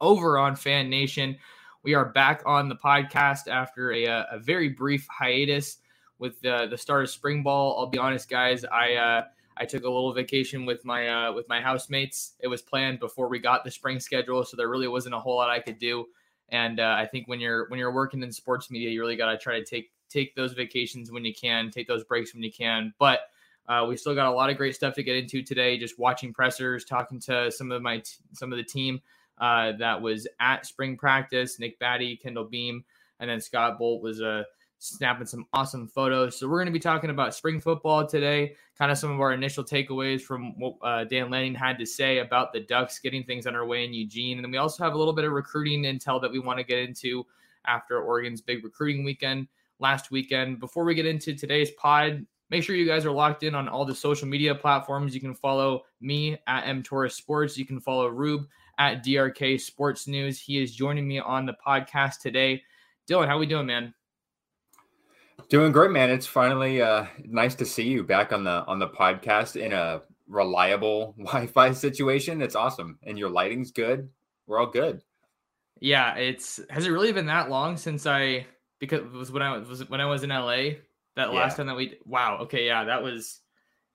over on Fan Nation. We are back on the podcast after a, uh, a very brief hiatus with the, the start of spring ball. I'll be honest, guys, I uh, I took a little vacation with my uh, with my housemates. It was planned before we got the spring schedule, so there really wasn't a whole lot I could do. And uh, I think when you're when you're working in sports media, you really got to try to take take those vacations when you can, take those breaks when you can. But uh, we still got a lot of great stuff to get into today. Just watching pressers, talking to some of my t- some of the team uh, that was at spring practice. Nick Batty, Kendall Beam, and then Scott Bolt was uh, snapping some awesome photos. So we're going to be talking about spring football today. Kind of some of our initial takeaways from what uh, Dan Lanning had to say about the Ducks getting things underway in Eugene, and then we also have a little bit of recruiting intel that we want to get into after Oregon's big recruiting weekend last weekend. Before we get into today's pod, make sure you guys are locked in on all the social media platforms. You can follow me at M Torres Sports. You can follow Rube at DRK Sports News. He is joining me on the podcast today. Dylan, how are we doing, man? Doing great, man. It's finally uh, nice to see you back on the on the podcast in a reliable Wi-Fi situation. It's awesome, and your lighting's good. We're all good. Yeah, it's has it really been that long since I because it was when I was when I was in LA that last yeah. time that we wow okay yeah that was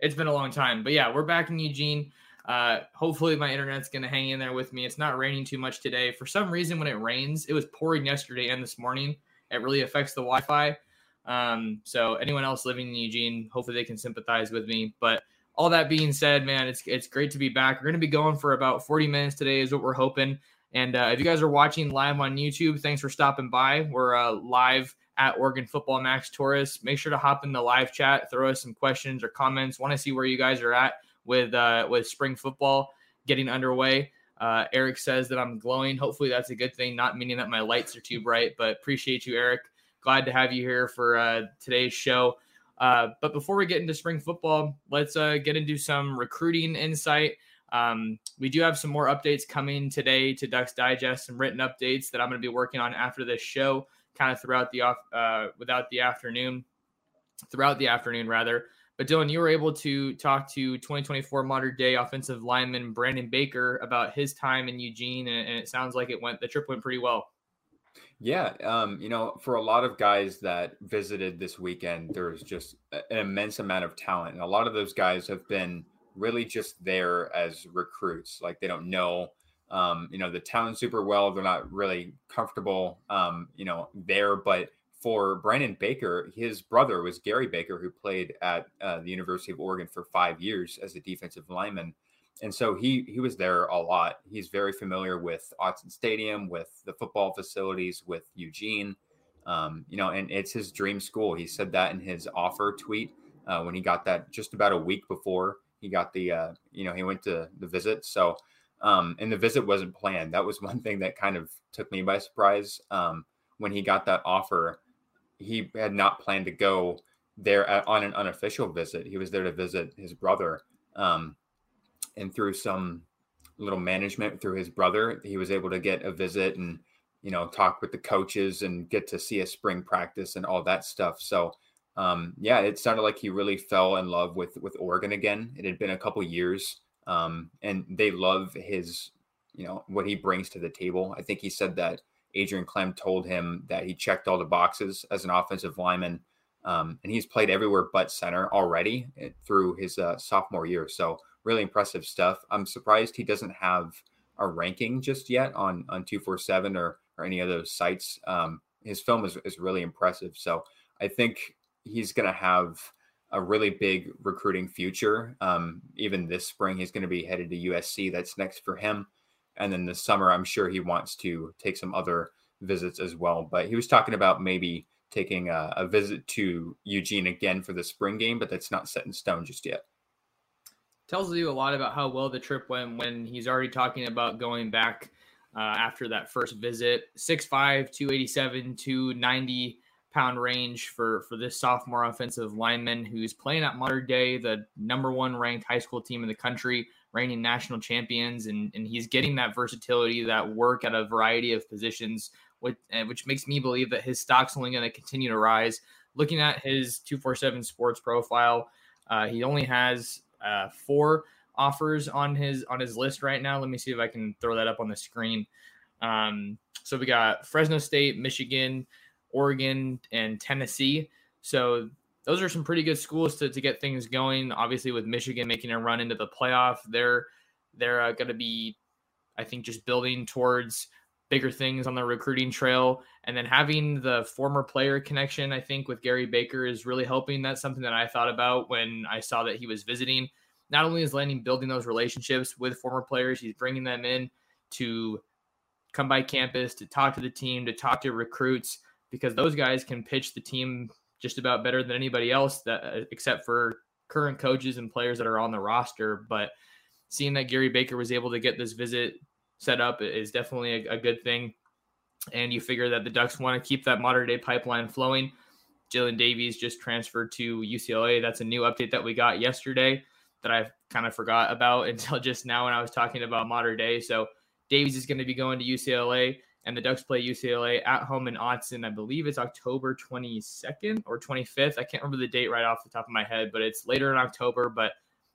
it's been a long time but yeah we're back in Eugene. Uh, hopefully my internet's gonna hang in there with me. It's not raining too much today. For some reason, when it rains, it was pouring yesterday and this morning. It really affects the Wi-Fi. Um, so anyone else living in Eugene, hopefully they can sympathize with me. But all that being said, man, it's it's great to be back. We're gonna be going for about 40 minutes today, is what we're hoping. And uh, if you guys are watching live on YouTube, thanks for stopping by. We're uh, live at Oregon Football Max Torres. Make sure to hop in the live chat, throw us some questions or comments. Want to see where you guys are at with uh, with spring football getting underway. Uh, Eric says that I'm glowing. Hopefully, that's a good thing, not meaning that my lights are too bright, but appreciate you, Eric. Glad to have you here for uh, today's show. Uh, but before we get into spring football, let's uh, get into some recruiting insight. Um, we do have some more updates coming today to Ducks Digest, some written updates that I'm going to be working on after this show, kind of throughout the off, uh, without the afternoon, throughout the afternoon rather. But Dylan, you were able to talk to 2024 Mater Dei offensive lineman Brandon Baker about his time in Eugene, and, it sounds like it went the trip went pretty well. Yeah, um, you know, for a lot of guys that visited this weekend, there's just an immense amount of talent, and a lot of those guys have been really just there as recruits. Like they don't know, um, you know, the town super well. They're not really comfortable, um, you know, there, but for Brandon Baker, his brother was Gary Baker, who played at uh, the University of Oregon for five years as a defensive lineman, and so he he was there a lot. He's very familiar with Autzen Stadium, with the football facilities, with Eugene, um, you know, and it's his dream school. He said that in his offer tweet uh, when he got that just about a week before he got the uh, you know he went to the visit. So um, and the visit wasn't planned. That was one thing that kind of took me by surprise um, when he got that offer he had not planned to go there at, on an unofficial visit. He was there to visit his brother. Um, and through some little management through his brother, he was able to get a visit and, you know, talk with the coaches and get to see a spring practice and all that stuff. So um, yeah, it sounded like he really fell in love with with Oregon again. It had been a couple years, um, and they love his, you know, what he brings to the table. I think he said that Adrian Klemm told him that he checked all the boxes as an offensive lineman, um, and he's played everywhere but center already eh, through his uh, sophomore year. So really impressive stuff. I'm surprised he doesn't have a ranking just yet on on two four seven or or any those sites. Um, his film is is really impressive. So I think he's going to have a really big recruiting future. Um, even this spring, he's going to be headed to USC. That's next for him. And then this summer, I'm sure he wants to take some other visits as well. But he was talking about maybe taking a, a visit to Eugene again for the spring game, but that's not set in stone just yet. Tells you a lot about how well the trip went when he's already talking about going back uh, after that first visit. 6'5, 287, 290 pound range for for this sophomore offensive lineman who's playing at Mater Dei, the number one ranked high school team in the country, reigning national champions, and and he's getting that versatility, that work at a variety of positions, which which makes me believe that his stock's only going to continue to rise. Looking at his two four seven sports profile, uh, he only has uh, four offers on his on his list right now. Let me see if I can throw that up on the screen. Um, so we got Fresno State, Michigan, Oregon, and Tennessee. So those are some pretty good schools to, to get things going. Obviously, with Michigan making a run into the playoff, they're they're uh, going to be, I think, just building towards bigger things on the recruiting trail. And then having the former player connection, I think, with Gary Baker is really helping. That's something that I thought about when I saw that he was visiting. Not only is Lanning building those relationships with former players, he's bringing them in to come by campus, to talk to the team, to talk to recruits because those guys can pitch the team just about better than anybody else that uh, except for current coaches and players that are on the roster. But seeing that Gary Baker was able to get this visit set up is definitely a, a good thing. And you figure that the Ducks want to keep that Mater Dei pipeline flowing. Jaylin Davies just transferred to UCLA. That's a new update that we got yesterday that I kind of forgot about until just now when I was talking about Mater Dei. So Davies is going to be going to UCLA and the Ducks play UCLA at home in Autzen. I believe it's October 22nd or 25th. I can't remember the date right off the top of my head, but it's later in October. But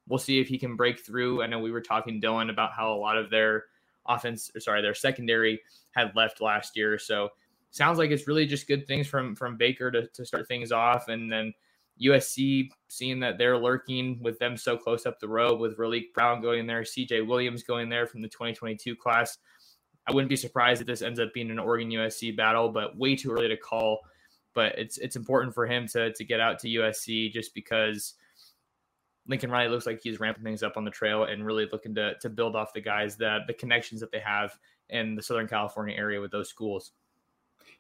we'll see if he can break through. I know we were talking Dylan about how a lot of their offense, sorry, their secondary had left last year. So sounds like it's really just good things from from Baker to, to start things off, and then. USC seeing that they're lurking with them so close up the road with Raleek Brown going there, CJ Williams going there from the 2022 class I wouldn't be surprised if this ends up being an Oregon USC battle, but way too early to call. But it's it's important for him to to get out to USC just because Lincoln Riley looks like he's ramping things up on the trail and really looking to to build off the guys that the connections that they have in the Southern California area with those schools.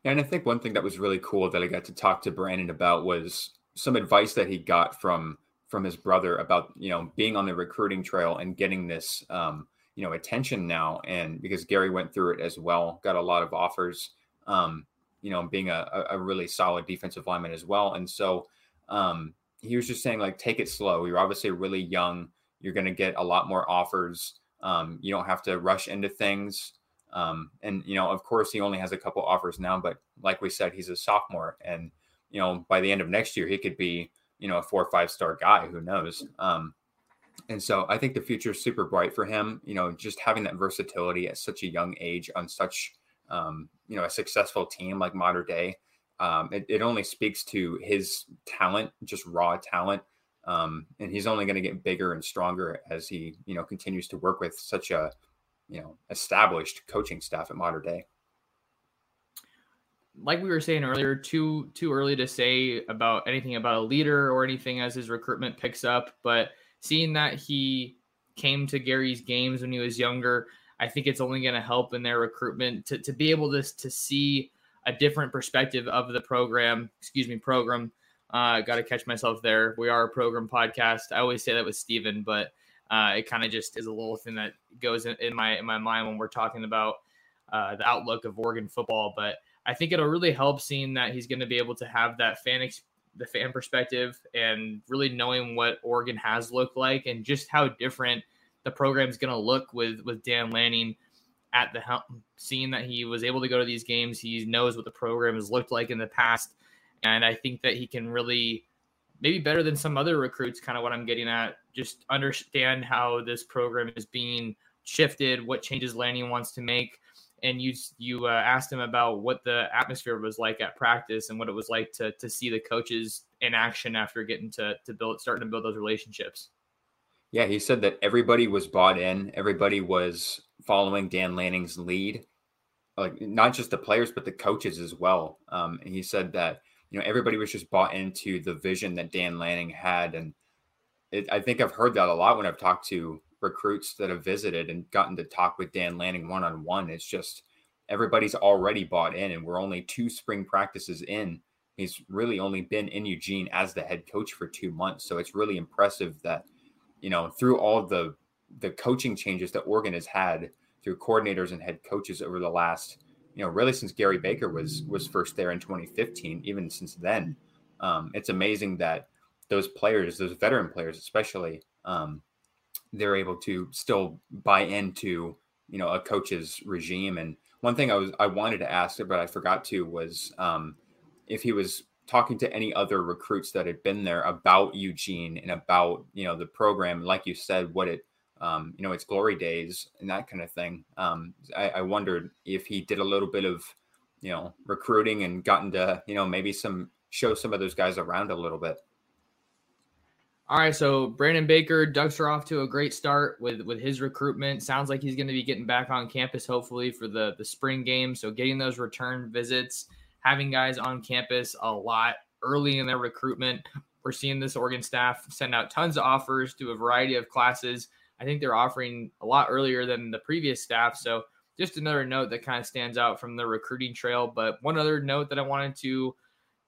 Yeah, and I think one thing that was really cool that I got to talk to Brandon about was some advice that he got from from his brother about you know being on the recruiting trail and getting this um, you know attention now and because gary went through it as well got a lot of offers um you know being a, a really solid defensive lineman as well. And so um he was just saying like take it slow. You're obviously really young. You're going to get a lot more offers. Um you don't have to rush into things. Um and you know of course he only has a couple offers now but like we said he's a sophomore and you know by the end of next year he could be you know a four or five star guy who knows? Um and so I think the future is super bright for him. You know, just having that versatility at such a young age on such, um, you know, a successful team like Mater Dei, Um, it, it, only speaks to his talent, just raw talent. Um, and he's only going to get bigger and stronger as he, you know, continues to work with such a, you know, established coaching staff at Mater Dei. Like we were saying earlier, too too early to say about anything about a leader or anything as his recruitment picks up, but seeing that he came to Gary's games when he was younger, I think it's only going to help in their recruitment to, to be able to, to see a different perspective of the program. Excuse me, program. Uh, Got to catch myself there. We are a program podcast. I always say that with Steven, but uh, it kind of just is a little thing that goes in, in, my in my mind when we're talking about uh, the outlook of Oregon football. But I think it'll really help seeing that he's going to be able to have that fan ex- the fan perspective and really knowing what Oregon has looked like and just how different the program is going to look with with Dan Lanning at the helm. Seeing that he was able to go to these games, he knows what the program has looked like in the past, And I think that he can really, maybe better than some other recruits, kind of what I'm getting at, just understand how this program is being shifted, what changes Lanning wants to make. And you you uh, asked him about what the atmosphere was like at practice and what it was like to to see the coaches in action after getting to to build starting to build those relationships. Yeah, he said that everybody was bought in. Everybody was following Dan Lanning's lead, like not just the players but the coaches as well. Um, and he said that you know everybody was just bought into the vision that Dan Lanning had, and it, I think I've heard that a lot when I've talked to recruits that have visited and gotten to talk with Dan Lanning one on one. It's just everybody's already bought in, and we're only two spring practices in. He's really only been in Eugene as the head coach for two months, so it's really impressive that you know through all the the coaching changes that Oregon has had through coordinators and head coaches over the last you know really since Gary Baker was was first there in 2015, even since then. Um, it's amazing that those players, those veteran players especially, um, they're able to still buy into you know a coach's regime. And one thing I was I wanted to ask, but I forgot to, was um, if he was talking to any other recruits that had been there about Eugene and about you know the program, like you said, what it um, you know its glory days and that kind of thing. Um, I, I wondered if he did a little bit of you know recruiting and gotten to you know maybe some show some of those guys around a little bit. All right, so Brandon Baker, Ducks are off to a great start with with his recruitment. Sounds like he's going to be getting back on campus hopefully for the the spring game. So getting those return visits, having guys on campus a lot early in their recruitment. We're seeing this Oregon staff send out tons of offers to a variety of classes. I think they're offering a lot earlier than the previous staff. So just another note that kind of stands out from the recruiting trail. But one other note that I wanted to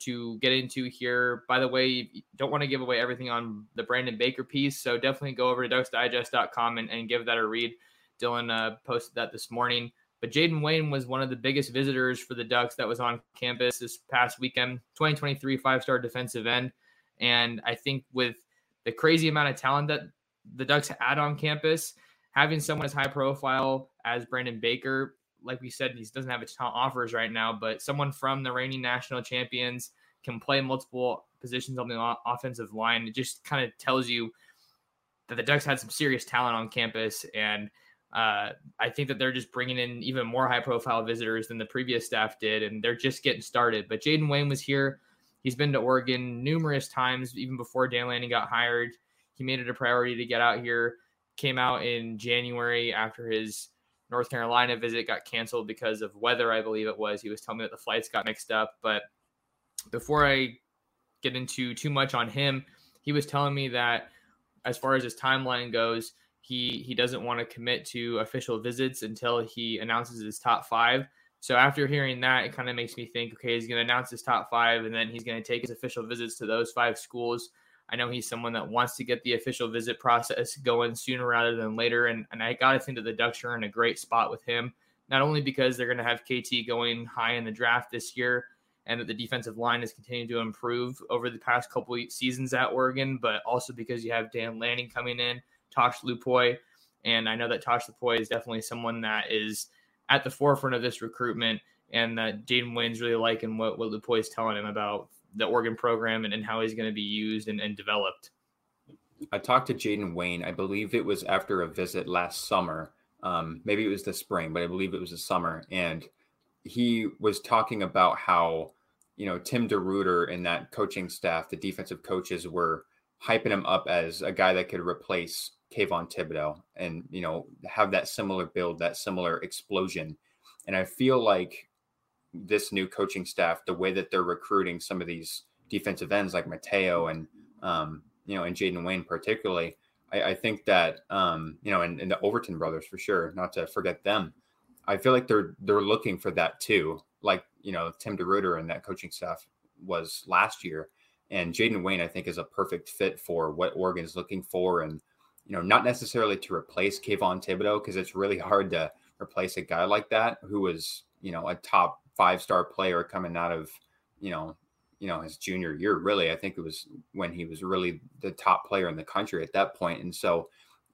to get into here. By the way, don't want to give away everything on the Brandon Baker piece, so definitely go over to ducksdigest.com and, and give that a read. Dylan uh, posted that this morning. But Jayden Wayne was one of the biggest visitors for the Ducks that was on campus this past weekend, 2023 five star defensive end. And I think with the crazy amount of talent that the Ducks had on campus, having someone as high profile as Brandon Baker like we said, he doesn't have a ton of offers right now, but someone from the reigning national champions can play multiple positions on the offensive line. It just kind of tells you that the Ducks had some serious talent on campus, and uh, I think that they're just bringing in even more high-profile visitors than the previous staff did, and they're just getting started. But Jayden Wayne was here. He's been to Oregon numerous times, even before Dan Lanning got hired. He made it a priority to get out here. Came out in January after his North Carolina visit got canceled because of weather, I believe it was. He was telling me that the flights got mixed up. But before I get into too much on him, he was telling me that as far as his timeline goes, he he doesn't want to commit to official visits until he announces his top five. So after hearing that, it kind of makes me think, okay, he's going to announce his top five, and then he's going to take his official visits to those five schools. I know he's someone that wants to get the official visit process going sooner rather than later. And, and I got to think that the Ducks are in a great spot with him, not only because they're going to have KT going high in the draft this year and that the defensive line is continuing to improve over the past couple seasons at Oregon, but also because you have Dan Lanning coming in, Tosh Lupoi. And I know that Tosh Lupoi is definitely someone that is at the forefront of this recruitment and that Jayden Wayne's really liking what, what Lupoi is telling him about the Oregon program and, and how he's going to be used and, and developed. I talked to Jayden Wayne. I believe it was after a visit last summer. Um, maybe it was the spring, but I believe it was the summer. And he was talking about how, you know, Tim DeRuyter and that coaching staff, the defensive coaches were hyping him up as a guy that could replace Kayvon Thibodeaux and, you know, have that similar build, that similar explosion. And I feel like this new coaching staff, the way that they're recruiting some of these defensive ends like Matayo and um, you know and Jayden Wayne particularly, I, I think that um, you know and, and, the Overton brothers for sure, not to forget them. I feel like they're they're looking for that too, like you know Tim DeRuyter and that coaching staff was last year, and Jayden Wayne I think is a perfect fit for what Oregon is looking for, and you know not necessarily to replace Kayvon Thibodeaux because it's really hard to replace a guy like that who was you know a top five star player coming out of you know you know his junior year really i think it was when he was really the top player in the country at that point and so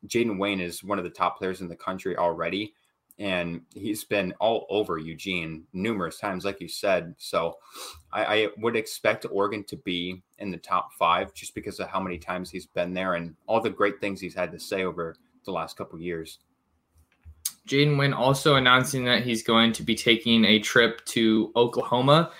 jaden wayne is one of the top players in the country already and he's been all over Eugene numerous times, like you said. So I, I, would expect Oregon to be in the top five just because of how many times he's been there and all the great things he's had to say over the last couple years. Jayden Wayne also announcing that he's going to be taking a trip to Oklahoma,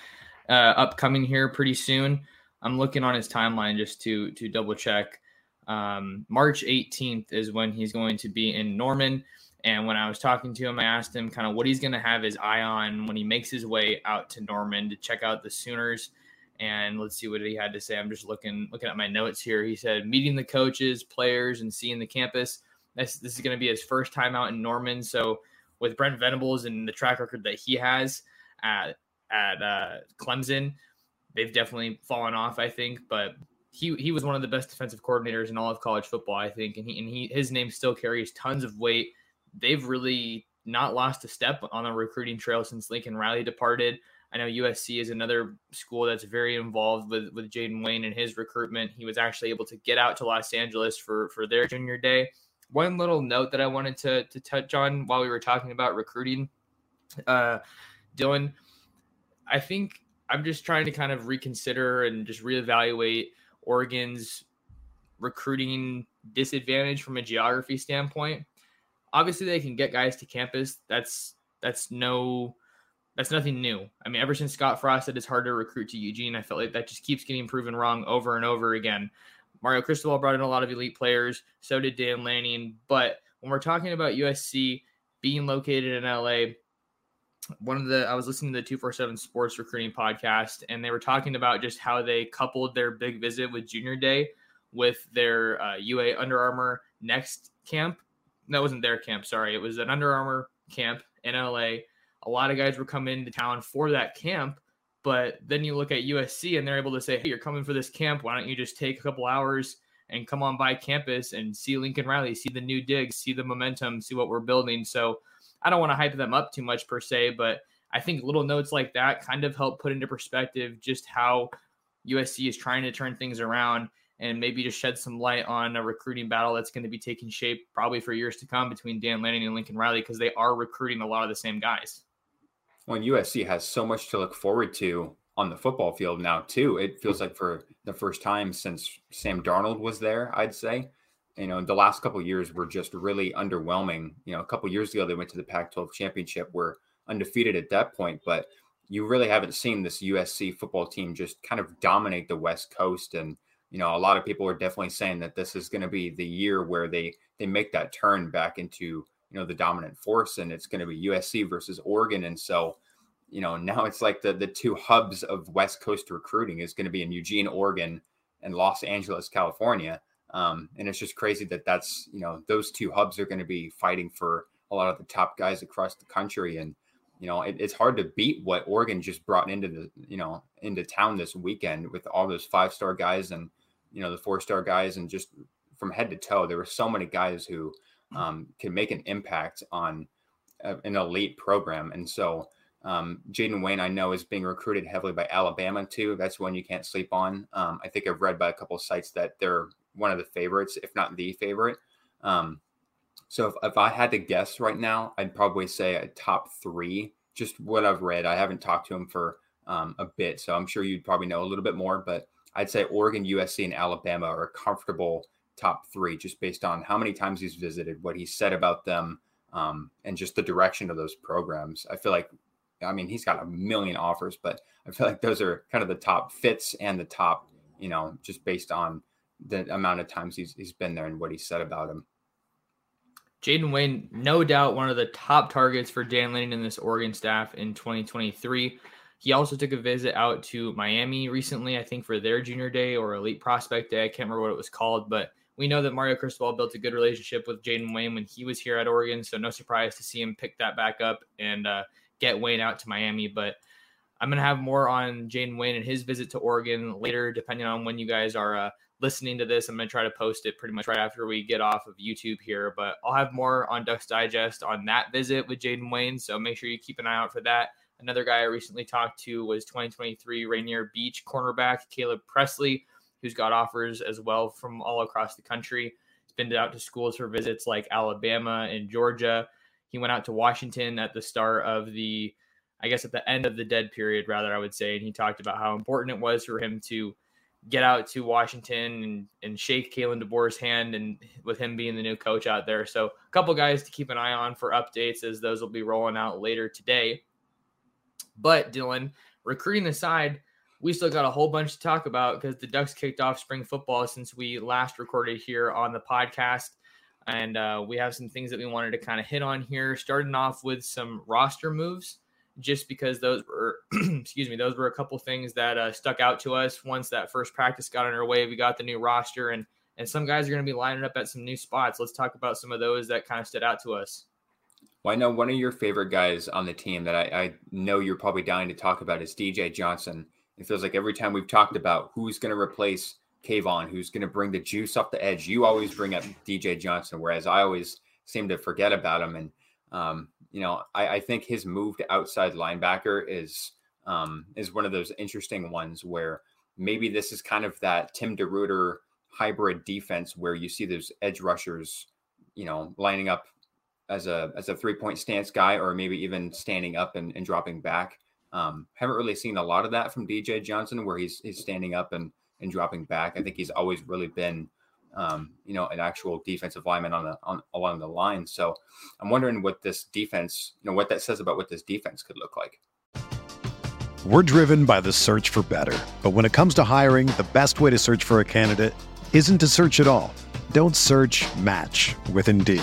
uh, upcoming here pretty soon. I'm looking on his timeline just to to double check. Um, March 18th is when he's going to be in Norman. And when I was talking to him, I asked him kind of what he's going to have his eye on when he makes his way out to Norman to check out the Sooners. And let's see what he had to say. I'm just looking looking at my notes here. He said meeting the coaches, players, and seeing the campus. This this is going to be his first time out in Norman. So with Brent Venables and the track record that he has at at uh, Clemson, they've definitely fallen off. I think, but he he was one of the best defensive coordinators in all of college football. I think, and he and he his name still carries tons of weight they've really not lost a step on the recruiting trail since Lincoln Riley departed. I know USC is another school that's very involved with with Jayden Wayne and his recruitment. He was actually able to get out to Los Angeles for for their junior day. One little note that I wanted to to touch on while we were talking about recruiting, uh, Dylan, I think I'm just trying to kind of reconsider and just reevaluate Oregon's recruiting disadvantage from a geography standpoint obviously they can get guys to campus. That's that's no that's nothing new. I mean, ever since Scott Frost said it's hard to recruit to Eugene, I felt like that just keeps getting proven wrong over and over again. Mario Cristobal brought in a lot of elite players, so did Dan Lanning. But when we're talking about USC being located in LA, one of the I was listening to the 247 Sports Recruiting podcast, and they were talking about just how they coupled their big visit with Junior Day with their uh, UA Under Armour next camp that wasn't their camp. Sorry, it was an Under Armour camp in LA. A lot of guys were coming to town for that camp, but then you look at USC and they're able to say, "Hey, you're coming for this camp. Why don't you just take a couple hours and come on by campus and see Lincoln Riley, see the new digs, see the momentum, see what we're building?" So I don't want to hype them up too much per se, but I think little notes like that kind of help put into perspective just how USC is trying to turn things around and maybe just shed some light on a recruiting battle that's going to be taking shape probably for years to come between Dan Lanning and Lincoln Riley because they are recruiting a lot of the same guys. When USC has so much to look forward to on the football field now too. It feels like for the first time since Sam Darnold was there, I'd say. You know, the last couple years were just really underwhelming. You know, a couple years ago they went to the Pac-12 championship, were undefeated at that point, but you really haven't seen this USC football team just kind of dominate the West Coast and you know, a lot of people are definitely saying that this is going to be the year where they they make that turn back into know the dominant force, and it's going to be USC versus Oregon, and so you know now it's like the the two hubs of West Coast recruiting is going to be in Eugene, Oregon, and Los Angeles, California, um, and it's just crazy that that's you know those two hubs are going to be fighting for a lot of the top guys across the country, and you know it, it's hard to beat what Oregon just brought into the you know into town this weekend with all those five star guys and you know the four star guys and just from head to toe there were so many guys who um, can make an impact on a, an elite program and so um, Jayden Wayne, I know, is being recruited heavily by Alabama too. That's one you can't sleep on. Um, I think I've read by a couple sites that they're one of the favorites, if not the favorite. Um, so if, if I had to guess right now, I'd probably say a top three. Just what I've read. I haven't talked to him for um, a bit, so I'm sure you'd probably know a little bit more. But I'd say Oregon, USC, and Alabama are comfortable top three just based on how many times he's visited, what he said about them, um, and just the direction of those programs. I feel like, I mean, he's got a million offers, but I feel like those are kind of the top fits and the top, you know, just based on the amount of times he's, he's been there and what he said about him. Jayden Wayne, no doubt one of the top targets for Dan Lanning and this Oregon staff in 2023. He also took a visit out to Miami recently, I think for their junior day or elite prospect day. I can't remember what it was called, but we know that Mario Cristobal built a good relationship with Jayden Wayne when he was here at Oregon. So no surprise to see him pick that back up and uh, get Wayne out to Miami. But I'm going to have more on Jayden Wayne and his visit to Oregon later, depending on when you guys are uh, listening to this. I'm going to try to post it pretty much right after we get off of YouTube here. But I'll have more on Ducks Digest on that visit with Jayden Wayne. So make sure you keep an eye out for that. Another guy I recently talked to was 2023 Rainier Beach cornerback Caleb Presley, who's got offers as well from all across the country. He's been out to schools for visits like Alabama and Georgia. He went out to Washington at the start of the, I guess, at the end of the dead period, rather, I would say. And he talked about how important it was for him to get out to Washington and, and shake Kalen DeBoer's hand and with him being the new coach out there. So a couple guys to keep an eye on for updates as those will be rolling out later today. But Dylan, recruiting aside, we still got a whole bunch to talk about because the Ducks kicked off spring football since we last recorded here on the podcast. And uh, we have some things that we wanted to kind of hit on here, starting off with some roster moves, just because those were, excuse me, those were a couple things that uh, stuck out to us once that first practice got underway. We got the new roster, and and some guys are going to be lining up at some new spots. Let's talk about some of those that kind of stood out to us. Well, I know one of your favorite guys on the team that I, I know you're probably dying to talk about is DJ Johnson. It feels like every time we've talked about who's going to replace Kayvon, who's going to bring the juice off the edge, you always bring up DJ Johnson, whereas I always seem to forget about him. And um, you know, I, I, think his move to outside linebacker is um, is one of those interesting ones where maybe this is kind of that Tim DeRuyter hybrid defense where you see those edge rushers, you know, lining up as a as a three point stance guy, or maybe even standing up and, and dropping back. Um, haven't really seen a lot of that from DJ Johnson, where he's he's standing up and and dropping back. I think he's always really been, um, you know, an actual defensive lineman on the on along the line. So I'm wondering what this defense, you know, what that says about what this defense could look like. We're driven by the search for better, but when it comes to hiring, the best way to search for a candidate isn't to search at all. Don't search. Match with Indeed.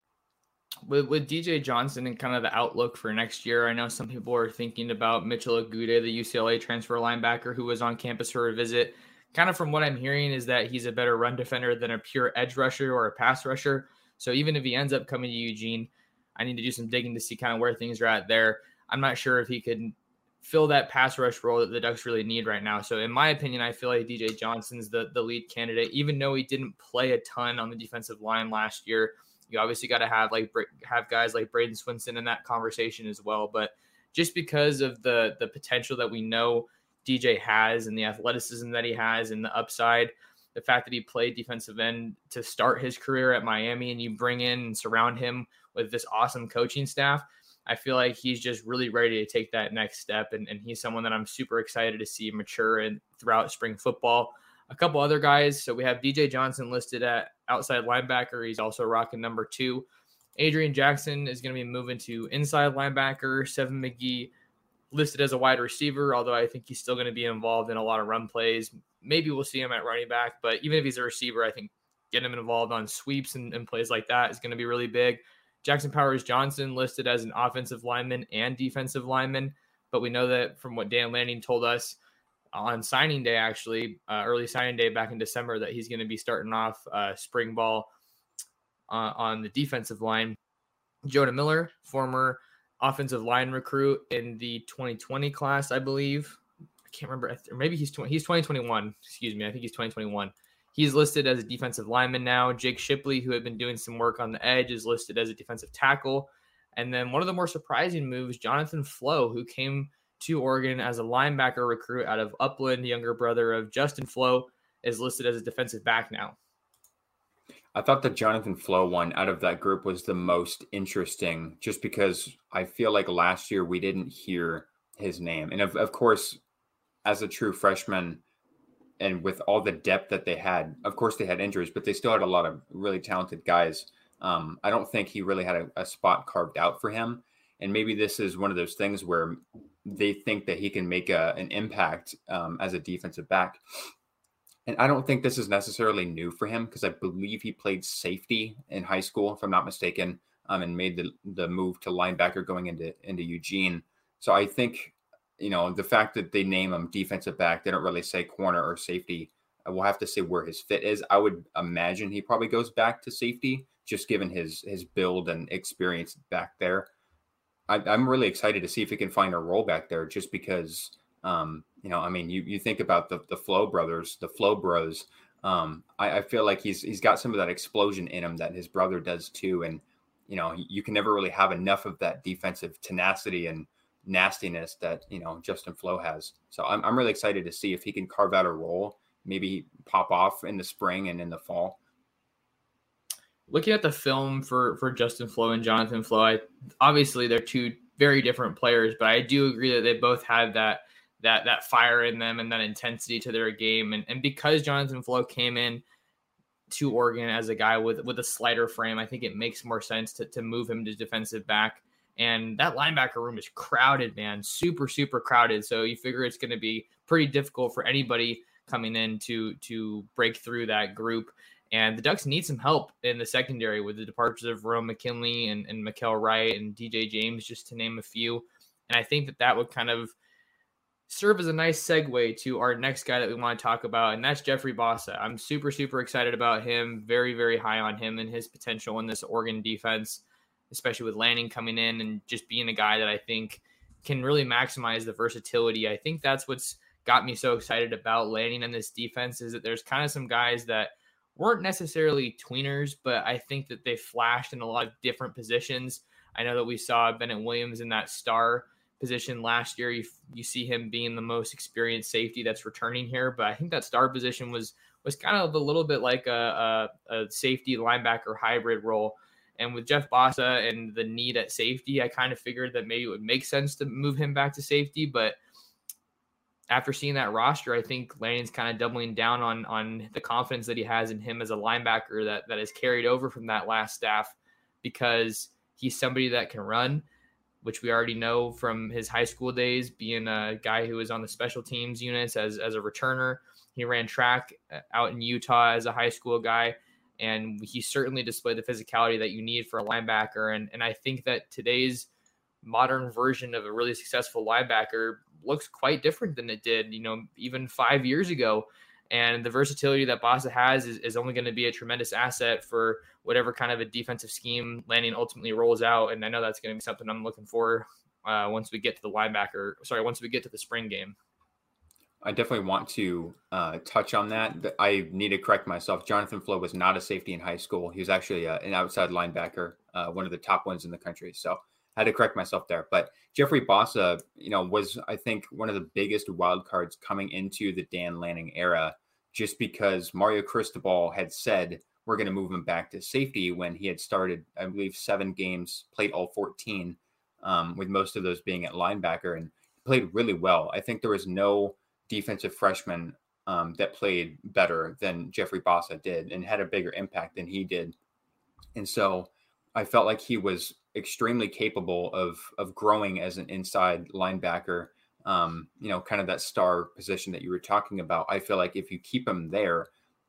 with, with DJ Johnson and kind of the outlook for next year, I know some people are thinking about Mitchell Agude, the UCLA transfer linebacker who was on campus for a visit. Kind of from what I'm hearing is that he's a better run defender than a pure edge rusher or a pass rusher. So even if he ends up coming to Eugene, I need to do some digging to see kind of where things are at there. I'm not sure if he could fill that pass rush role that the Ducks really need right now. So in my opinion, I feel like DJ Johnson's the the lead candidate, even though he didn't play a ton on the defensive line last year. You obviously got to have like have guys like Bradyn Swinson in that conversation as well. But just because of the the potential that we know DJ has and the athleticism that he has and the upside, the fact that he played defensive end to start his career at Miami and you bring in and surround him with this awesome coaching staff, I feel like he's just really ready to take that next step. And, and he's someone that I'm super excited to see mature and throughout spring football a couple other guys. So we have DJ Johnson listed at outside linebacker. He's also rocking number two. Adrian Jackson is going to be moving to inside linebacker. Seven McGee listed as a wide receiver, although I think he's still going to be involved in a lot of run plays. Maybe we'll see him at running back, but even if he's a receiver, I think getting him involved on sweeps and, and plays like that is going to be really big. Jackson Powers Johnson listed as an offensive lineman and defensive lineman, but we know that from what Dan Lanning told us, on signing day, actually, uh, early signing day back in December, that he's going to be starting off uh, spring ball uh, on the defensive line. Jonah Miller, former offensive line recruit in the 2020 class, I believe. I can't remember, or maybe he's 20, he's 2021. Excuse me, I think he's 2021. He's listed as a defensive lineman now. Jake Shipley, who had been doing some work on the edge, is listed as a defensive tackle. And then one of the more surprising moves, Jonathan Flowe, who came to Oregon as a linebacker recruit out of Upland, younger brother of Justin Flowe, is listed as a defensive back now. I thought the Jonathan Flowe one out of that group was the most interesting just because I feel like last year we didn't hear his name. And of, of course, as a true freshman and with all the depth that they had, of course they had injuries, but they still had a lot of really talented guys. Um, I don't think he really had a, a spot carved out for him. And maybe this is one of those things where they think that he can make a, an impact um, as a defensive back and I don't think this is necessarily new for him because I believe he played safety in high school, if I'm not mistaken, um, and made the the move to linebacker going into into Eugene. So I think you know the fact that they name him defensive back, they don't really say corner or safety. We'll have to see where his fit is. I would imagine he probably goes back to safety, just given his his build and experience back there. I, I'm really excited to see if he can find a role back there, just because um, you know, I mean, you you think about the the Flowe brothers, the Flowe Bros. Um, I, I feel like he's he's got some of that explosion in him that his brother does too, and you know, you can never really have enough of that defensive tenacity and nastiness that you know Justin Flowe has. So I'm I'm really excited to see if he can carve out a role, maybe pop off in the spring and in the fall. Looking at the film for for Justin Flowe and Jonathan Flowe, I, obviously they're two very different players, but I do agree that they both have that that that fire in them and that intensity to their game. And, and because Jonathan Flowe came in to Oregon as a guy with with a slighter frame, I think it makes more sense to, to move him to defensive back. And that linebacker room is crowded, man, super super crowded. So you figure it's going to be pretty difficult for anybody coming in to to break through that group. And the Ducks need some help in the secondary with the departures of Rome McKinley and, and Mykael Wright and DJ James, just to name a few. And I think that that would kind of serve as a nice segue to our next guy that we want to talk about, and that's Jeffrey Bassa. I'm super, super excited about him. Very, very high on him and his potential in this Oregon defense, especially with Lanning coming in and just being a guy that I think can really maximize the versatility. I think that's what's got me so excited about Lanning in this defense is that there's kind of some guys that weren't necessarily tweeners, but I think that they flashed in a lot of different positions. I know that we saw Bennett Williams in that star position last year. You you see him being the most experienced safety that's returning here, but I think that star position was was kind of a little bit like a, a, a safety linebacker hybrid role. And with Jeff Bassa and the need at safety, I kind of figured that maybe it would make sense to move him back to safety. But after seeing that roster, I think Lanning's kind of doubling down on on the confidence that he has in him as a linebacker that that is carried over from that last staff because he's somebody that can run which we already know from his high school days, being a guy who was on the special teams units as, as a returner. He ran track uh, out in Utah as a high school guy, and he certainly displayed the physicality that you need for a linebacker. And, and I think that today's modern version of a really successful linebacker looks quite different than it did, you know, even five years ago. And the versatility that Bassa has is, is only going to be a tremendous asset for whatever kind of a defensive scheme Lanning ultimately rolls out. And I know that's going to be something I'm looking for uh, once we get to the linebacker. Sorry, once we get to the spring game. I definitely want to uh, touch on that. I need to correct myself. Jonathan Flowe was not a safety in high school. He was actually uh, an outside linebacker, uh, one of the top ones in the country. So had to correct myself there. But Jeffrey Bassa, you know, was I think one of the biggest wild cards coming into the Dan Lanning era just because Mario Cristobal had said we're going to move him back to safety when he had started, I believe, seven games, played all 14, um, with most of those being at linebacker, and played really well. I think there was no defensive freshman um, that played better than Jeffrey Bassa did and had a bigger impact than he did. And so I felt like he was extremely capable of of growing as an inside linebacker um, you know, kind of that star position that you were talking about. I feel like if you keep him there,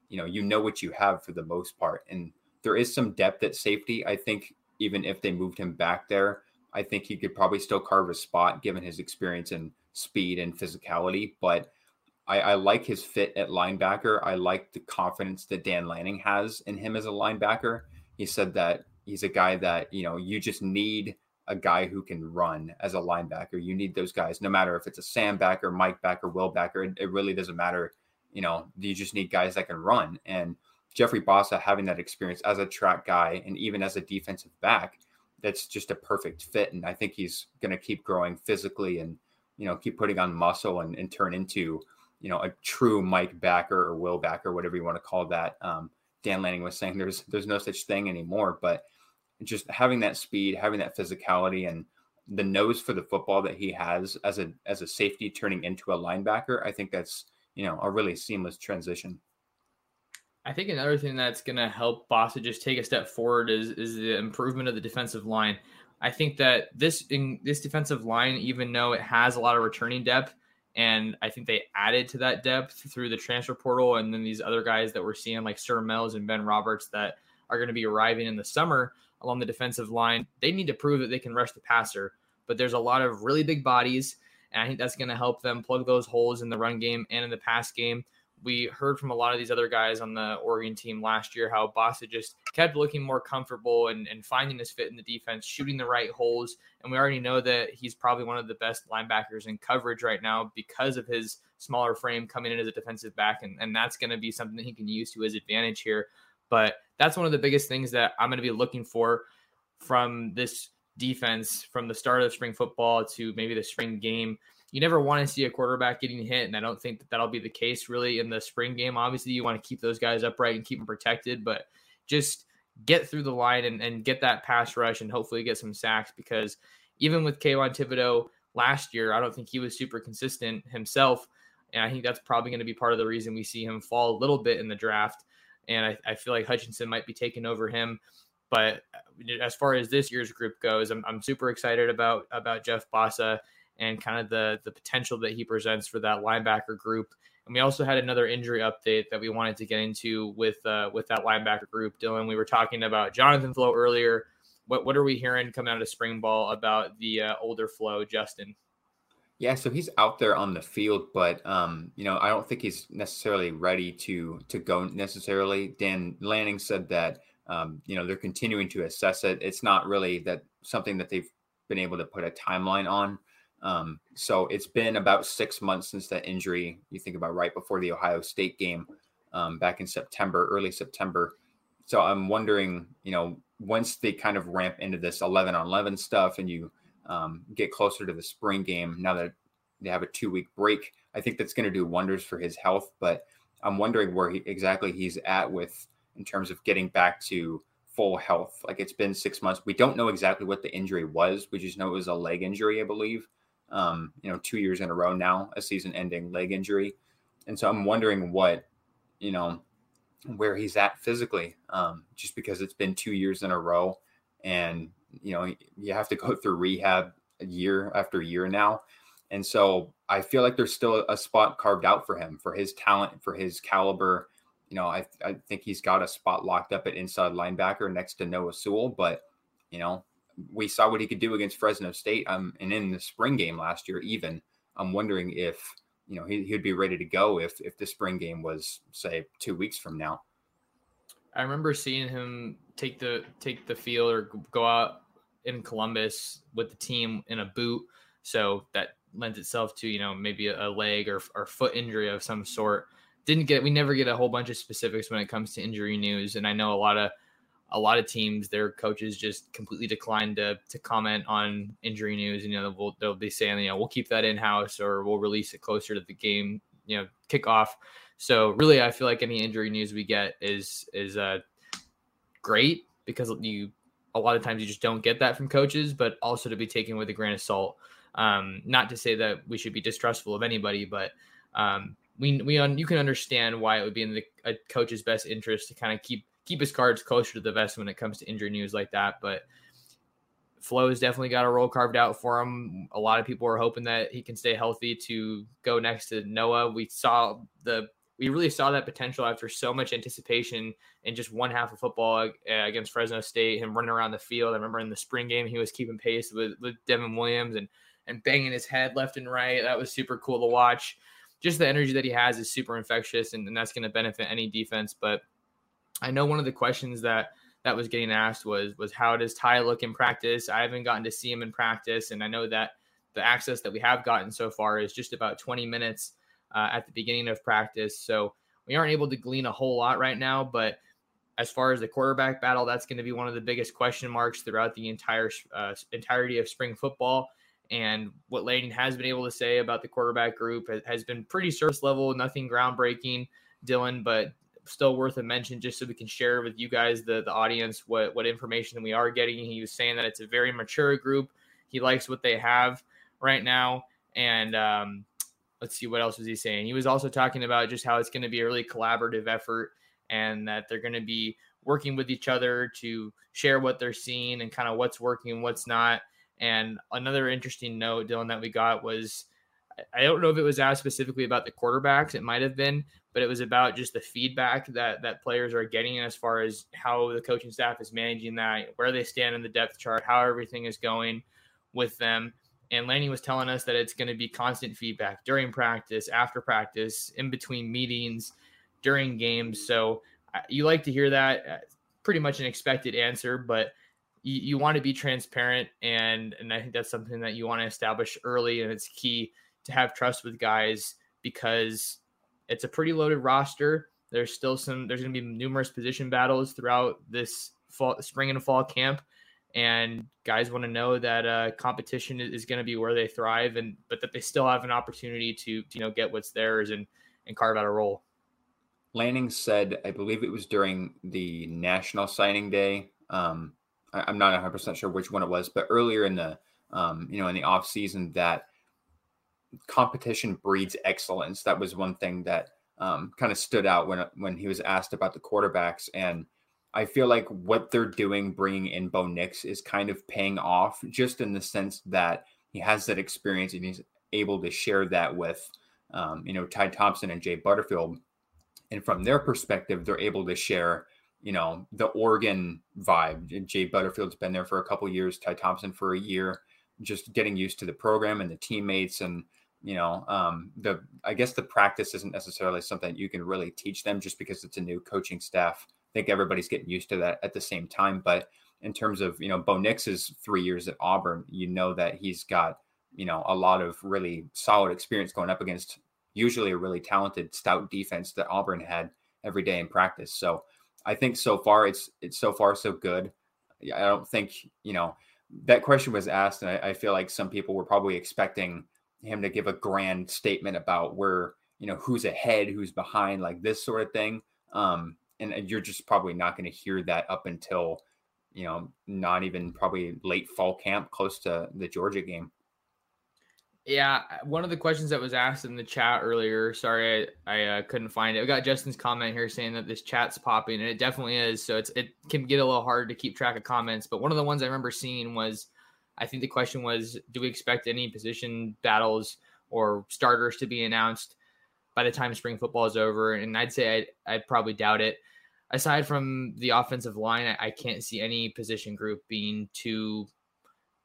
you know, you know what you have for the most part. And there is some depth at safety. I think even if they moved him back there, I think he could probably still carve a spot given his experience and speed and physicality. But I, I like his fit at linebacker. I like the confidence that Dan Lanning has in him as a linebacker. He said that he's a guy that, you know, you just need a guy who can run as a linebacker. You need those guys, no matter if it's a Sam backer, Mike backer, Will backer. It, it really doesn't matter. You know, you just need guys that can run. And Jeffrey Bassa having that experience as a track guy and even as a defensive back, that's just a perfect fit. And I think he's going to keep growing physically and, you know, keep putting on muscle and, and turn into, you know, a true Mike backer or Will backer, whatever you want to call that. Um, Dan Lanning was saying there's there's no such thing anymore, but just having that speed, having that physicality, and the nose for the football that he has as a as a safety turning into a linebacker, I think that's you know a really seamless transition. I think another thing that's going to help Bassa just take a step forward is is the improvement of the defensive line. I think that this in this defensive line, even though it has a lot of returning depth, and I think they added to that depth through the transfer portal, and then these other guys that we're seeing like Sir Mills and Ben Roberts that are going to be arriving in the summer along the defensive line. They need to prove that they can rush the passer, but there's a lot of really big bodies, and I think that's going to help them plug those holes in the run game and in the pass game we heard from a lot of these other guys on the Oregon team last year how Bassa just kept looking more comfortable and, and finding his fit in the defense, shooting the right holes. And we already know that he's probably one of the best linebackers in coverage right now because of his smaller frame coming in as a defensive back. And, and that's going to be something that he can use to his advantage here. But that's one of the biggest things that I'm going to be looking for from this defense from the start of spring football to maybe the spring game you never want to see a quarterback getting hit, and I don't think that that'll be the case really in the spring game. Obviously, you want to keep those guys upright and keep them protected, but just get through the line and, and get that pass rush and hopefully get some sacks because even with Kayvon Thibodeaux last year, I don't think he was super consistent himself. And I think that's probably going to be part of the reason we see him fall a little bit in the draft. And I, I feel like Hutchinson might be taking over him. But uh, as far as this year's group goes, I'm, I'm super excited about about Jeff Bassa and kind of the the potential that he presents for that linebacker group. And we also had another injury update that we wanted to get into with uh, with that linebacker group. Dylan, we were talking about Jonathan Flowe earlier. What what are we hearing coming out of spring ball about the uh, older Flowe, Justin? Yeah, so he's out there on the field, but um, you know, I don't think he's necessarily ready to to go necessarily. Dan Lanning said that um, you know they're continuing to assess it. It's not really that something that they've been able to put a timeline on. Um, so it's been about six months since that injury. You think about right before the Ohio State game um, back in September, early September. So I'm wondering, you know, once they kind of ramp into this 11 on 11 stuff and you um, get closer to the spring game, now that they have a two week break, I think that's going to do wonders for his health. But I'm wondering where he, exactly he's at with in terms of getting back to full health. Like it's been six months. We don't know exactly what the injury was. We just know it was a leg injury, I believe um, you know, two years in a row now, a season ending leg injury. And so I'm wondering what, you know, where he's at physically, um, just because it's been two years in a row. And, you know, you have to go through rehab year after year now. And so I feel like there's still a spot carved out for him, for his talent, for his caliber. You know, I, I think he's got a spot locked up at inside linebacker next to Noah Sewell, but, you know, we saw what he could do against Fresno State. Um, and in the spring game last year, even I'm wondering if you know he, he'd be ready to go if if the spring game was say two weeks from now. I remember seeing him take the take the field or go out in Columbus with the team in a boot, so that lends itself to you know maybe a, leg or, or foot injury of some sort. Didn't get we never get a whole bunch of specifics when it comes to injury news, and I know a lot of a lot of teams, their coaches just completely decline to to comment on injury news. And, you know, they'll, they'll be saying, you know, we'll keep that in house or we'll release it closer to the game, you know, kickoff. So really, I feel like any injury news we get is is uh, great because you a lot of times you just don't get that from coaches, but also to be taken with a grain of salt. Um, not to say that we should be distrustful of anybody, but um, we we un, you can understand why it would be in the a coach's best interest to kind of keep keep his cards closer to the vest when it comes to injury news like that. But Flowe's definitely got a role carved out for him. A lot of people are hoping that he can stay healthy to go next to Noah. We saw the we really saw that potential after so much anticipation in just one half of football against Fresno State. Him running around the field. I remember in the spring game he was keeping pace with with Devin Williams and and banging his head left and right. That was super cool to watch. Just the energy that he has is super infectious, and, and that's going to benefit any defense. But I know one of the questions that that was getting asked was was how does Ty look in practice? I haven't gotten to see him in practice, and I know that the access that we have gotten so far is just about 20 minutes uh, at the beginning of practice. So we aren't able to glean a whole lot right now, but as far as the quarterback battle, that's going to be one of the biggest question marks throughout the entire uh, entirety of spring football. And what Lanning has been able to say about the quarterback group has been pretty surface level, nothing groundbreaking, Dylan, but still worth a mention just so we can share with you guys, the, the audience, what, what information we are getting. He was saying that it's a very mature group. He likes what they have right now. And um, let's see, what else was he saying? He was also talking about just how it's going to be a really collaborative effort and that they're going to be working with each other to share what they're seeing and kind of what's working and what's not. And another interesting note, Dylan, that we got was I don't know if it was asked specifically about the quarterbacks. It might have been, but it was about just the feedback that that players are getting as far as how the coaching staff is managing that, where they stand in the depth chart, how everything is going with them. And Lanning was telling us that it's going to be constant feedback during practice, after practice, in between meetings, during games. So uh, you like to hear that. Uh, pretty much an expected answer, but you, you want to be transparent. And, and I think that's something that you want to establish early. And it's key to have trust with guys because it's a pretty loaded roster. There's still some, there's going to be numerous position battles throughout this fall, spring and fall camp. And guys want to know that uh, competition is going to be where they thrive, and but that they still have an opportunity to, to you know get what's theirs and and carve out a role. Lanning said, I believe it was during the National Signing Day. Um, I, am not 100 percent sure which one it was, but earlier in the um, you know in the off season that competition breeds excellence. That was one thing that um, kind of stood out when when he was asked about the quarterbacks, and I feel like what they're doing, bringing in Bo Nix, is kind of paying off, just in the sense that he has that experience and he's able to share that with, um, you know, Ty Thompson and Jay Butterfield, and from their perspective, they're able to share, you know, the Oregon vibe. Jay Butterfield's been there for a couple years, Ty Thompson for a year, just getting used to the program and the teammates and you know um, the i guess the practice isn't necessarily something you can really teach them just because it's a new coaching staff. I think everybody's getting used to that at the same time but in terms of you know bo nix's three years at auburn. You know that he's got you know a lot of really solid experience going up against usually a really talented stout defense that auburn had every day in practice. So i think so far it's it's so far so good. I don't think you know that question was asked and I, I feel like some people were probably expecting him to give a grand statement about where you know who's ahead, who's behind, like this sort of thing. Um, and you're just probably not going to hear that up until you know not even probably late fall camp, close to the Georgia game. Yeah, one of the questions that was asked in the chat earlier. Sorry, I, I uh, couldn't find it. We got Justin's comment here saying that this chat's popping, and it definitely is. So it's it can get a little hard to keep track of comments. But one of the ones I remember seeing was I think the question was, do we expect any position battles or starters to be announced by the time spring football is over? And I'd say I'd, I'd probably doubt it. Aside from the offensive line, I, I can't see any position group being too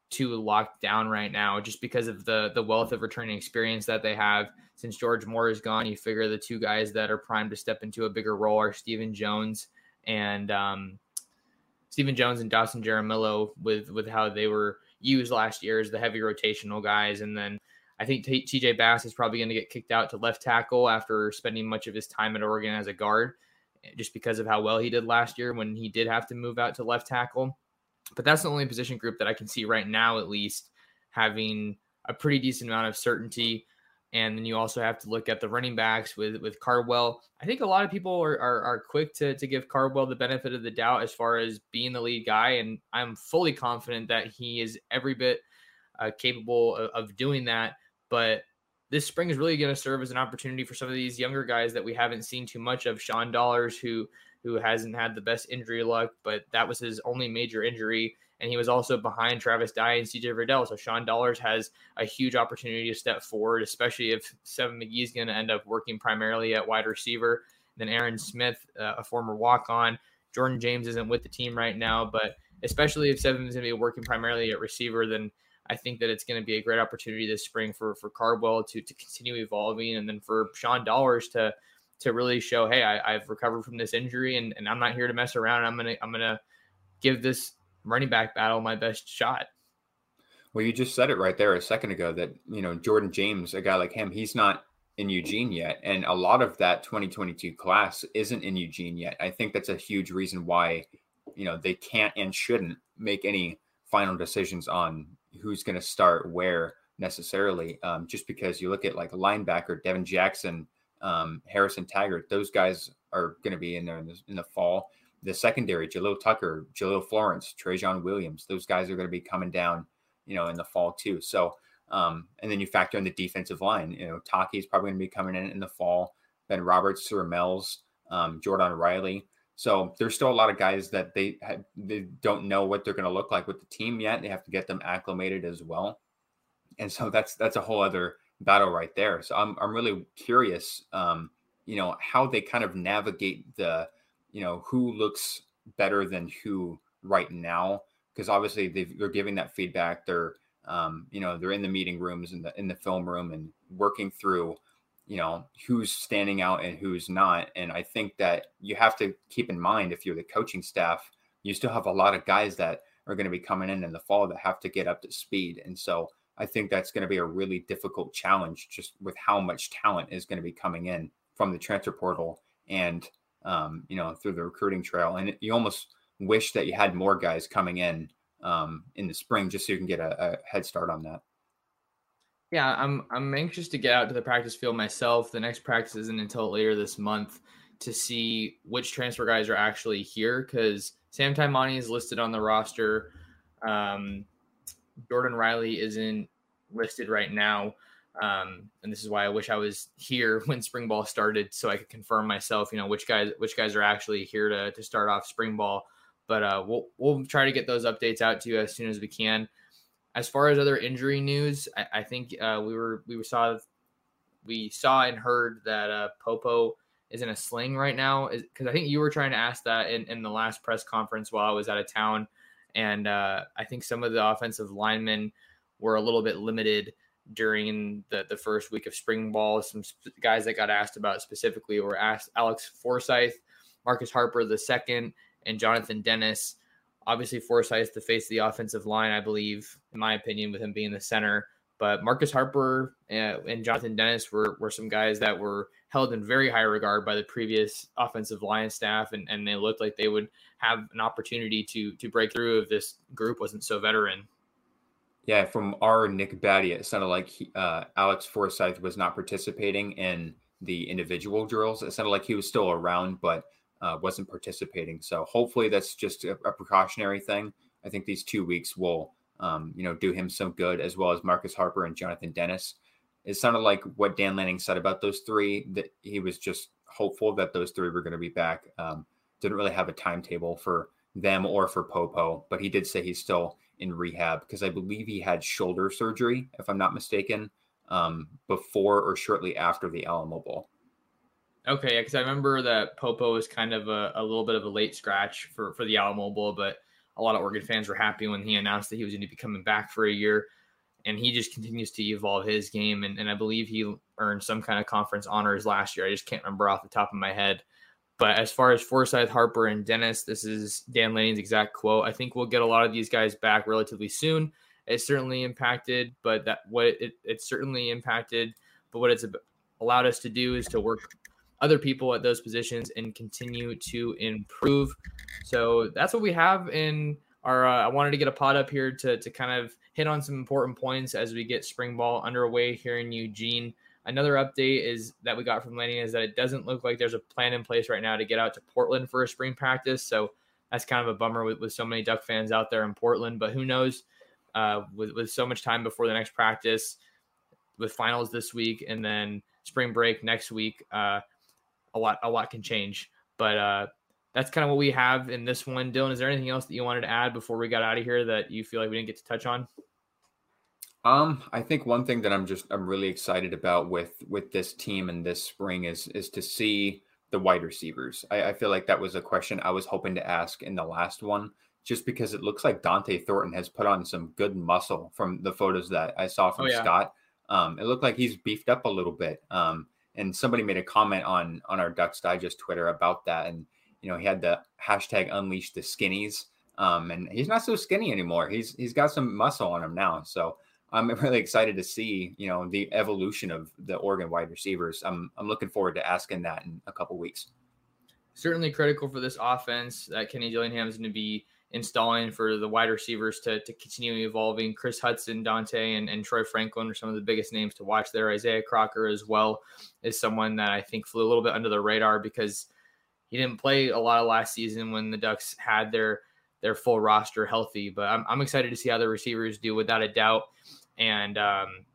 too locked down right now, just because of the the wealth of returning experience that they have. Since George Moore is gone, you figure the two guys that are primed to step into a bigger role are Stephen Jones and um, Stephen Jones and Dawson Jaramillo with with how they were used last year as the heavy rotational guys. And then I think TJ Bass is probably going to get kicked out to left tackle after spending much of his time at Oregon as a guard, just because of how well he did last year when he did have to move out to left tackle. But that's the only position group that I can see right now, at least, having a pretty decent amount of certainty and then you also have to look at the running backs with with Cardwell. I think a lot of people are, are, are quick to to give Cardwell the benefit of the doubt as far as being the lead guy, and I'm fully confident that he is every bit uh, capable of, of doing that. But this spring is really going to serve as an opportunity for some of these younger guys that we haven't seen too much of. Sean Dollars, who who hasn't had the best injury luck, but that was his only major injury and he was also behind Travis Dye and CJ Verdell. So Sean Dollars has a huge opportunity to step forward, especially if Seven McGee is going to end up working primarily at wide receiver. Then Aaron Smith, uh, a former walk on. Jordan James isn't with the team right now, but especially if Seven is going to be working primarily at receiver, then I think that it's going to be a great opportunity this spring for for Cardwell to to continue evolving, and then for Sean Dollars to to really show, hey, I, have recovered from this injury, and, and I'm not here to mess around. I'm gonna I'm gonna give this running back battle my best shot. Well, you just said it right there a second ago that, you know, Jordan James, a guy like him, he's not in Eugene yet, and a lot of that 2022 class isn't in Eugene yet. I think that's a huge reason why you know they can't and shouldn't make any final decisions on who's going to start where necessarily. Um, just because you look at like linebacker, Devin Jackson, um, Harrison Taggart, those guys are going to be in there in the, in the fall. The secondary, Jalil Tucker, Jahlil Florence, Trajan Williams, those guys are going to be coming down, you know, in the fall too. So um, and then you factor in the defensive line. You know, Taki is probably going to be coming in in the fall. Ben Roberts, Sir um, Jordan Riley. So there's still a lot of guys that they they don't know what they're going to look like with the team yet. They have to get them acclimated as well, and so that's that's a whole other battle right there. So I'm I'm really curious, um, you know, how they kind of navigate the, you know, who looks better than who right now, because obviously they are giving that feedback. They're um, you know, they're in the meeting rooms and the in the film room and working through, you know, who's standing out and who's not. And I think that you have to keep in mind if you're the coaching staff, you still have a lot of guys that are going to be coming in in the fall that have to get up to speed. And so I think that's going to be a really difficult challenge just with how much talent is going to be coming in from the transfer portal and um, you know through the recruiting trail. And you almost wish that you had more guys coming in um, in the spring, just so you can get a, a head start on that. Yeah, I'm I'm anxious to get out to the practice field myself. The next practice isn't until later this month to see which transfer guys are actually here because Sam Taimani is listed on the roster. Um, Jordan Riley isn't listed right now. Um, and this is why I wish I was here when spring ball started so I could confirm myself, you know, which guys which guys are actually here to, to start off spring ball. But uh, we'll we'll try to get those updates out to you as soon as we can. As far as other injury news, I, I think uh, we were we saw we saw and heard that uh, Popo is in a sling right now. Because I think you were trying to ask that in, in the last press conference while I was out of town, and uh, I think some of the offensive linemen were a little bit limited during the, the first week of spring ball. Some sp- guys that got asked about specifically were asked Alex Forsyth, Marcus Harper the second, and Jonathan Dennis. Obviously, Forsyth to face of the offensive line, I believe, in my opinion, with him being the center. But Marcus Harper uh, and Jonathan Dennis were, were some guys that were held in very high regard by the previous offensive line staff, and, and they looked like they would have an opportunity to to break through if this group wasn't so veteran. Yeah, from our Nick Batty, it sounded like he, uh, Alex Forsyth was not participating in the individual drills. It sounded like he was still around, but uh, wasn't participating. So hopefully that's just a, a, precautionary thing. I think these two weeks will, um, you know, do him some good, as well as Marcus Harper and Jonathan Dennis. It sounded like what Dan Lanning said about those three that he was just hopeful that those three were going to be back. Um, didn't really have a timetable for them or for Popo, but he did say he's still in rehab because I believe he had shoulder surgery, if I'm not mistaken, um, before or shortly after the Alamo Bowl. Okay, because I remember that Popo was kind of a, a little bit of a late scratch for for the Alamo Bowl, but a lot of Oregon fans were happy when he announced that he was going to be coming back for a year, and he just continues to evolve his game, and, and I believe he earned some kind of conference honors last year. I just can't remember off the top of my head. But as far as Forsyth, Harper, and Dennis, this is Dan Lanning's exact quote. I think we'll get a lot of these guys back relatively soon. It certainly impacted, but that what it, certainly impacted, but what it's allowed us to do is to work other people at those positions and continue to improve. So that's what we have in our. Uh, I wanted to get a pod up here to to kind of hit on some important points as we get spring ball underway here in Eugene. Another update is that we got from Lanning is that it doesn't look like there's a plan in place right now to get out to Portland for a spring practice. So that's kind of a bummer with, with so many Duck fans out there in Portland. But who knows? Uh, with with so much time before the next practice, with finals this week and then spring break next week. Uh, a lot a lot can change. But uh, that's kind of what we have in this one. Dylan, is there anything else that you wanted to add before we got out of here that you feel like we didn't get to touch on? Um, I think one thing that I'm just I'm really excited about with with this team and this spring is is to see the wide receivers. I, I feel like that was a question I was hoping to ask in the last one, just because it looks like Dont'e Thornton has put on some good muscle from the photos that I saw from oh, yeah. Scott. Um, it looked like he's beefed up a little bit. Um, and somebody made a comment on on our Ducks Digest Twitter about that, and you know he had the hashtag Unleash the Skinnies, um, and he's not so skinny anymore. He's he's got some muscle on him now, so I'm really excited to see, you know, the evolution of the Oregon wide receivers. I'm I'm looking forward to asking that in a couple weeks. Certainly critical for this offense that Kenny Dillingham is going to be installing for the wide receivers to, to continue evolving. Kris Hutson, Dante, and, and Troy Franklin are some of the biggest names to watch there. Isaiah Crocker as well is someone that I think flew a little bit under the radar because he didn't play a lot of last season when the Ducks had their their full roster healthy. But I'm, I'm excited to see how the receivers do without a doubt. And um,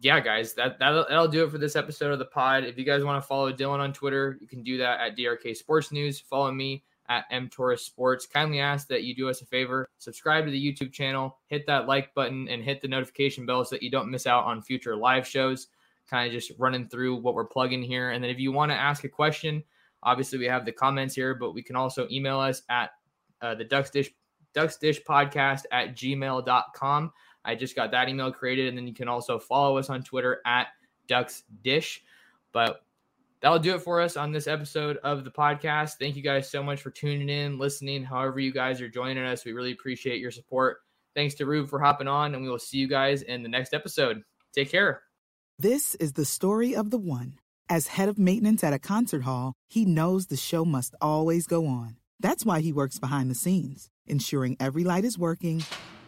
yeah, guys, that that'll, that'll do it for this episode of the pod. If you guys want to follow Dylan on Twitter, you can do that at DRK Sports News. Follow me at M Sports. Kindly ask that you do us a favor, subscribe to the YouTube channel, hit that like button, and hit the notification bell so that you don't miss out on future live shows. Kind of just running through what we're plugging here. And then if you want to ask a question, obviously we have the comments here, but we can also email us at uh, the Ducks Dish Ducks Dish Podcast at gmail.com. I just got that email created, and then you can also follow us on Twitter at Ducks Dish. But that'll do it for us on this episode of the podcast. Thank you guys so much for tuning in, listening, however you guys are joining us. We really appreciate your support. Thanks to Rube for hopping on, and we will see you guys in the next episode. Take care. This is the story of the one. As head of maintenance at a concert hall, he knows the show must always go on. That's why he works behind the scenes, ensuring every light is working,